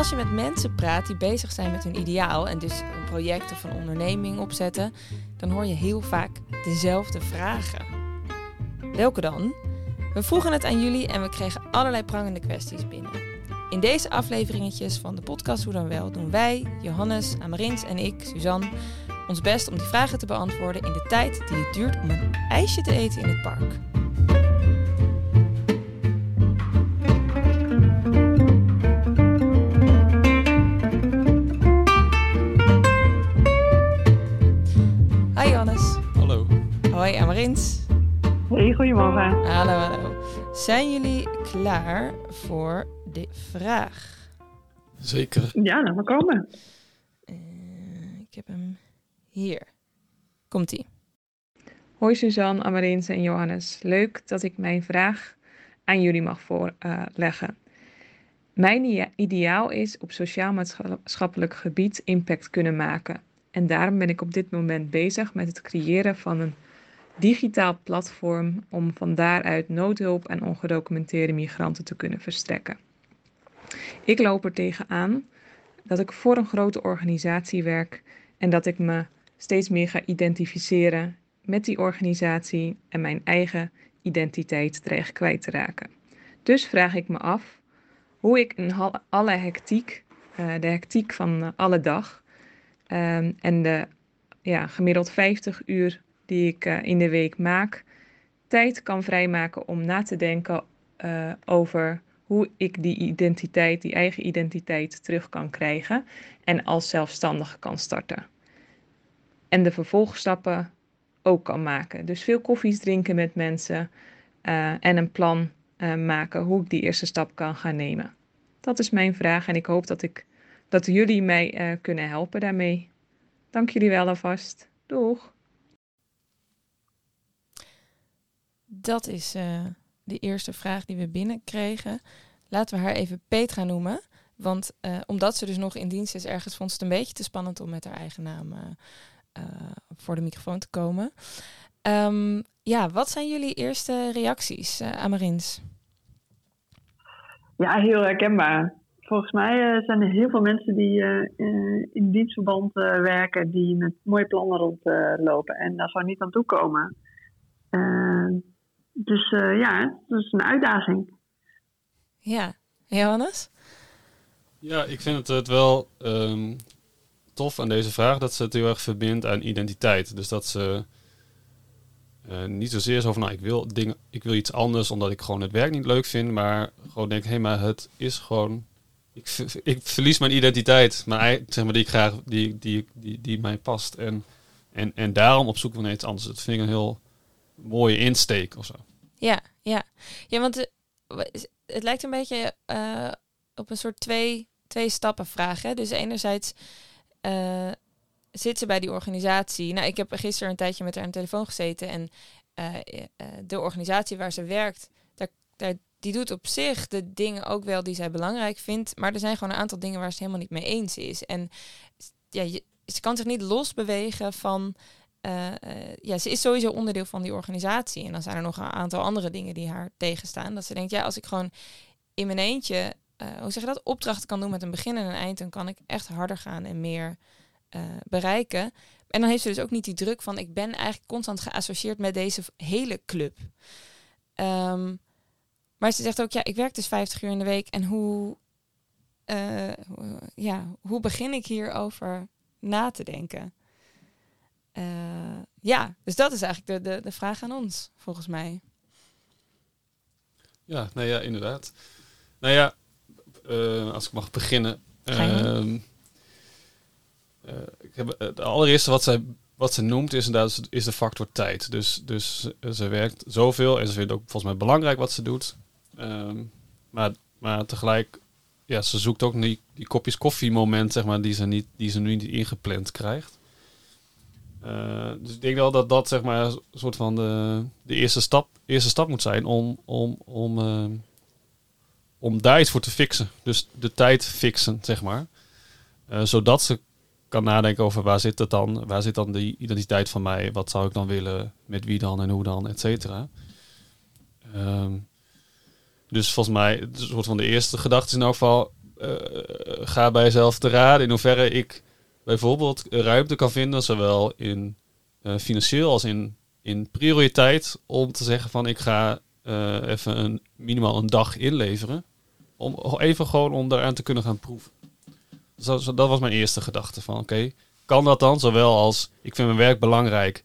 Als je met mensen praat die bezig zijn met hun ideaal en dus een project of een onderneming opzetten, dan hoor je heel vaak dezelfde vragen. Welke dan? We vroegen het aan jullie en we kregen allerlei prangende kwesties binnen. In deze afleveringetjes van de podcast Hoe dan wel doen wij, Johannes, Amarins en ik, Suzanne, ons best om die vragen te beantwoorden in de tijd die het duurt om een ijsje te eten in het park. Amarins. Hey, goedemorgen. Hallo, hallo. Zijn jullie klaar voor de vraag? Zeker. Ja, laat maar komen. Eh, ik heb hem hier. Komt-ie. Hoi Suzanne, Amarins en Johannes. Leuk dat ik mijn vraag aan jullie mag voorleggen. mijn ideaal is op sociaal-maatschappelijk gebied impact kunnen maken. En daarom ben ik op dit moment bezig met het creëren van een digitaal platform om van daaruit noodhulp aan ongedocumenteerde migranten te kunnen verstrekken. Ik loop er tegenaan dat ik voor een grote organisatie werk en dat ik me steeds meer ga identificeren met die organisatie en mijn eigen identiteit dreig kwijt te raken. Dus vraag ik me af hoe ik in alle hectiek, eh, de hectiek van eh, alle dag ehm, en de ja, gemiddeld 50 uur die ik eh, in de week maak, tijd kan vrijmaken om na te denken eh, over hoe ik die identiteit, die eigen identiteit terug kan krijgen en als zelfstandige kan starten. En de vervolgstappen ook kan maken. Dus veel koffies drinken met mensen eh, en een plan maken hoe ik die eerste stap kan gaan nemen. Dat is mijn vraag en ik hoop dat, ik, dat jullie mij kunnen helpen daarmee. Dank jullie wel alvast. Doeg! Dat is eh, de eerste vraag die we binnenkregen. Laten we haar even Petra noemen. Want eh, omdat ze dus nog in dienst is ergens, vond ze het een beetje te spannend om met haar eigen naam eh, voor de microfoon te komen. Ehm, ja, wat zijn jullie eerste reacties, Amarins? Ja, heel herkenbaar. Volgens mij zijn er heel veel mensen die in dienstverband werken, die met mooie plannen rondlopen en daar gewoon niet aan toe komen. Dus ja, dat is een uitdaging. Ja, Johannes? Ja, ik vind het, het wel um, tof aan deze vraag dat ze het heel erg verbindt aan identiteit. Dus dat ze uh, niet zozeer zo van, nou, ik wil, dingen, ik wil iets anders omdat ik gewoon het werk niet leuk vind, maar gewoon denk, hé, hey, maar het is gewoon, ik, ik verlies mijn identiteit, maar zeg maar die ik graag, die, die, die, die mij past. En, en, en daarom op zoek naar iets anders. Dat vind ik een heel mooie insteek of zo. Ja, ja. Ja, want de, het lijkt een beetje uh, op een soort twee, twee stappen vraag. Hè? Dus enerzijds uh, zit ze bij die organisatie. Nou, ik heb gisteren een tijdje met haar aan de telefoon gezeten. En de organisatie waar ze werkt, daar, die doet op zich de dingen ook wel die zij belangrijk vindt. Maar er zijn gewoon een aantal dingen waar ze helemaal niet mee eens is. En ja, je, ze kan zich niet losbewegen van. Uh, uh, ja, ze is sowieso onderdeel van die organisatie. En dan zijn er nog een aantal andere dingen die haar tegenstaan. Dat ze denkt, ja, als ik gewoon in mijn eentje, uh, hoe zeg je dat, opdrachten kan doen met een begin en een eind, dan kan ik echt harder gaan en meer bereiken. En dan heeft ze dus ook niet die druk van ik ben eigenlijk constant geassocieerd met deze hele club. Um, maar ze zegt ook, ja, ik werk dus 50 uur in de week en hoe, ja, hoe begin ik hierover na te denken? Uh, ja, dus dat is eigenlijk de, de, de vraag aan ons, volgens mij. Ja, nou ja, inderdaad. Nou ja, uh, als ik mag beginnen. Uh, ik heb, het allereerste wat zij, wat ze noemt is inderdaad is de factor tijd. Dus, dus ze werkt zoveel en ze vindt ook volgens mij belangrijk wat ze doet. Um, maar, maar tegelijk, ja, ze zoekt ook die, die kopjes koffie moment, zeg maar, die ze, niet, die ze nu niet ingepland krijgt. Uh, dus ik denk wel dat dat zeg maar een soort van de, de eerste, stap, eerste stap moet zijn om, om, om, uh, om daar iets voor te fixen. Dus de tijd fixen, zeg maar. Uh, zodat ze kan nadenken over waar zit het dan, waar zit dan die identiteit van mij, wat zou ik dan willen, met wie dan en hoe dan, et cetera. Um, dus volgens mij, een soort van de eerste gedachte is in elk geval ga bij jezelf te raden in hoeverre ik bijvoorbeeld ruimte kan vinden, zowel in financieel als in, in prioriteit, om te zeggen van ik ga even een, minimaal een dag inleveren. Om even gewoon om daaraan te kunnen gaan proeven. Dus dat, was mijn eerste gedachte van oké, kan dat dan? Zowel als ik vind mijn werk belangrijk.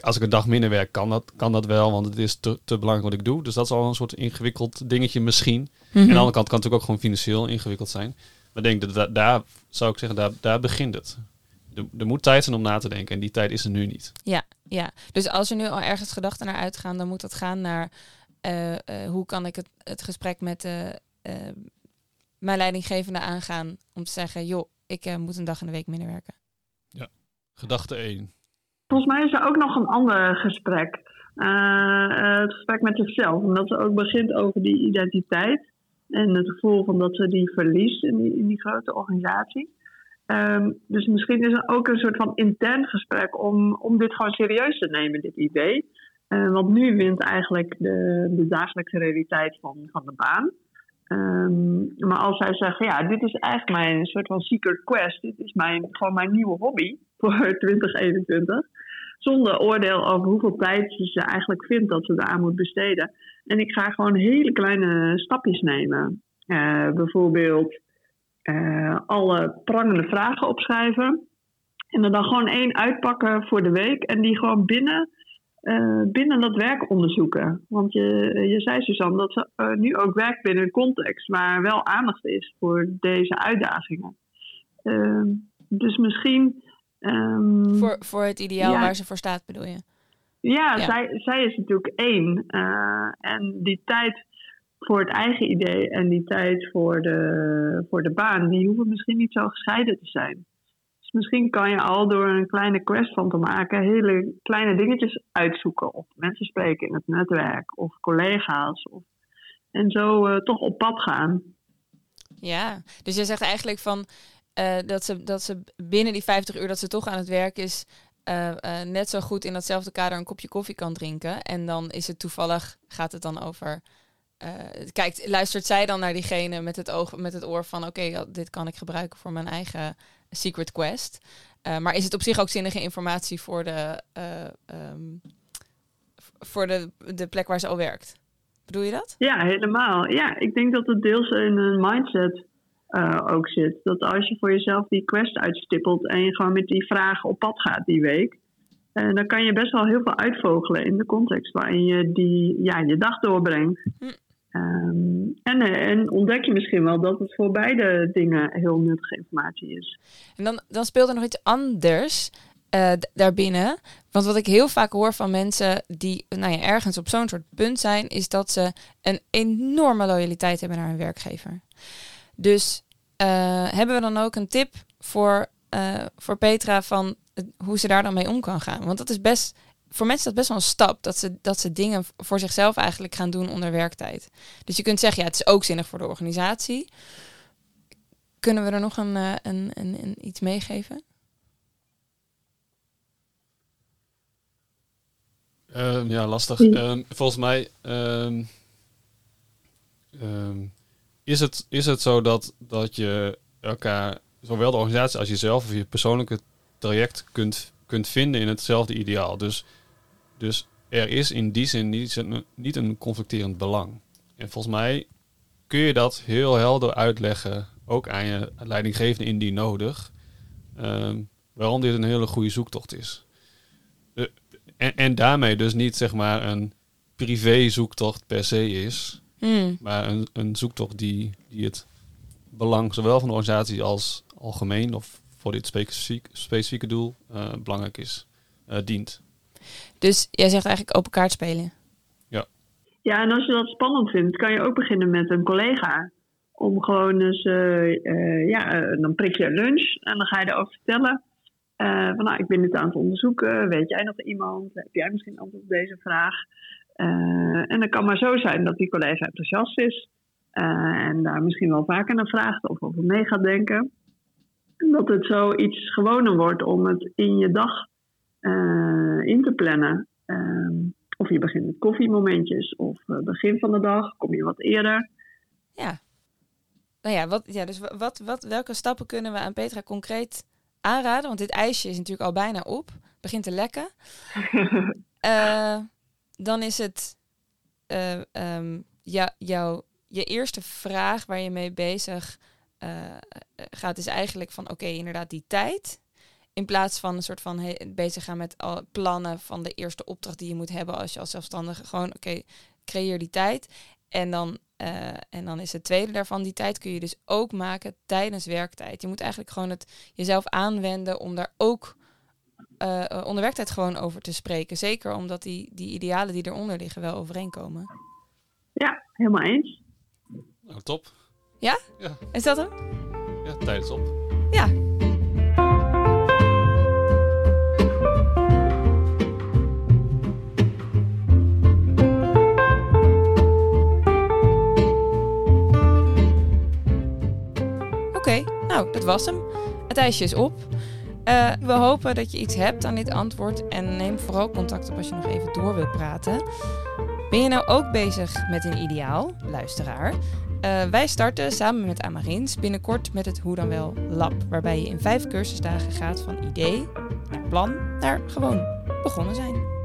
Als ik een dag minder werk, kan dat, kan dat wel, want het is te, te belangrijk wat ik doe. Dus dat is al een soort ingewikkeld dingetje misschien. En aan de mhm. andere kant kan het natuurlijk ook gewoon financieel ingewikkeld zijn. Maar ik denk dat daar, zou ik zeggen, daar, daar begint het. Er, er moet tijd zijn om na te denken en die tijd is er nu niet. Ja, ja. Dus als er nu al ergens gedachten naar uitgaan, dan moet dat gaan naar uh, uh, hoe kan ik het, het gesprek met de, uh, mijn leidinggevende aangaan om te zeggen, joh, ik uh, moet een dag in de week minder werken. Ja, gedachte 1. Volgens mij is er ook nog een ander gesprek. Uh, het gesprek met zichzelf. Omdat ze ook begint over die identiteit. En het gevoel van dat ze die verliest in die, in die grote organisatie. Um, dus misschien is er ook een soort van intern gesprek om, om dit gewoon serieus te nemen, dit idee. Uh, want nu wint eigenlijk de, de dagelijkse realiteit van, van de baan. Um, maar als zij zeggen, ja, dit is eigenlijk mijn soort van secret quest, dit is mijn, gewoon mijn nieuwe hobby voor 2021, zonder oordeel over hoeveel tijd ze eigenlijk vindt dat ze eraan moet besteden. En ik ga gewoon hele kleine stapjes nemen. Uh, bijvoorbeeld uh, alle prangende vragen opschrijven. En er dan gewoon één uitpakken voor de week. En die gewoon binnen uh, binnen dat werk onderzoeken. Want je, je zei Suzanne dat ze nu ook werkt binnen een context waar wel aandacht is voor deze uitdagingen. Dus misschien. Um, voor, voor het ideaal waar ze voor staat, bedoel je? Ja, ja. Zij, zij is natuurlijk één. Uh, en die tijd voor het eigen idee en die tijd voor de, voor de baan, die hoeven misschien niet zo gescheiden te zijn. Dus misschien kan je al door een kleine quest van te maken hele kleine dingetjes uitzoeken. Of mensen spreken in het netwerk of collega's. Of, en zo uh, toch op pad gaan. Ja, dus je zegt eigenlijk van uh, dat, ze, dat ze binnen die 50 uur dat ze toch aan het werk is, uh, net zo goed in datzelfde kader een kopje koffie kan drinken. En dan is het toevallig, gaat het dan over. kijkt, luistert zij dan naar diegene met het, oog, met het oor van oké, dit kan ik gebruiken voor mijn eigen Secret Quest. Uh, maar is het op zich ook zinnige informatie voor de, uh, um, voor de, de plek waar ze al werkt? Bedoel je dat? Ja, helemaal. Ja, ik denk dat het deels een mindset uh, ook zit. Dat als je voor jezelf die quest uitstippelt en je gewoon met die vragen op pad gaat die week, dan kan je best wel heel veel uitvogelen in de context waarin je die, ja, je dag doorbrengt. Hm. Um, en, en, ontdek je misschien wel dat het voor beide dingen heel nuttige informatie is. En dan, dan speelt er nog iets anders uh, daarbinnen. Want wat ik heel vaak hoor van mensen die nou ja, ergens op zo'n soort punt zijn, is dat ze een enorme loyaliteit hebben naar hun werkgever. Dus uh, hebben we dan ook een tip voor, uh, voor Petra van hoe ze daar dan mee om kan gaan? Want dat is best voor mensen is dat best wel een stap. Dat ze, dat ze dingen voor zichzelf eigenlijk gaan doen onder werktijd. Dus je kunt zeggen, ja, het is ook zinnig voor de organisatie. Kunnen we er nog een, een, een, een, iets meegeven? Uh, ja, lastig. Uh, volgens mij ehm, ehm, is, het, is het zo dat, dat je elkaar, zowel de organisatie als jezelf of je persoonlijke traject kunt, kunt vinden in hetzelfde ideaal. Dus dus er is in die zin niet, niet een conflicterend belang. En volgens mij kun je dat heel helder uitleggen, ook aan je leidinggevende indien nodig, ehm, waarom dit een hele goede zoektocht is. en, en, daarmee dus niet zeg maar een privé zoektocht per se is, hmm. maar een, een zoektocht die, die het belang zowel van de organisatie als algemeen of voor dit specifiek, specifieke doel uh, belangrijk is, uh, dient. Dus jij zegt eigenlijk open kaart spelen. Ja. Ja, en als je dat spannend vindt, kan je ook beginnen met een collega. Om gewoon eens, uh, uh, ja, uh, dan prik je lunch en dan ga je erover vertellen. van nou, ik ben dit aan het onderzoeken. Weet jij nog iemand? Heb jij misschien antwoord op deze vraag? En het kan maar zo zijn dat die collega enthousiast is. en daar misschien wel vaker naar vraagt of over mee gaat denken. En dat het zo iets gewoner wordt om het in je dag uh, in te plannen. Um, of je begint met koffiemomentjes, of begin van de dag, kom je wat eerder. Ja. nou ja, wat, ja dus wat, wat, welke stappen kunnen we aan Petra concreet aanraden? Want dit ijsje is natuurlijk al bijna op. Begint te lekken. dan is het uh, ja, jouw, je eerste vraag waar je mee bezig uh, gaat, is eigenlijk van oké, inderdaad, die tijd. In plaats van een soort van bezig gaan met plannen van de eerste opdracht die je moet hebben als je als zelfstandige. Gewoon oké, creëer die tijd. En dan, en dan is het tweede daarvan, die tijd kun je dus ook maken tijdens werktijd. Je moet eigenlijk gewoon het jezelf aanwenden om daar ook uh, onder werktijd gewoon over te spreken. Zeker omdat die, die idealen die eronder liggen wel overeenkomen. Ja, helemaal eens. Nou, top. Ja? Ja. Is dat hem? Ja, tijd is op. Ja. Oké, nou, dat was hem. Het ijsje is op. Uh, we hopen dat je iets hebt aan dit antwoord en neem vooral contact op als je nog even door wilt praten. Ben je nou ook bezig met een ideaal, luisteraar? Uh, wij starten samen met Amarins binnenkort met het Hoe dan wel Lab, waarbij je in vijf cursusdagen gaat van idee naar plan naar gewoon begonnen zijn.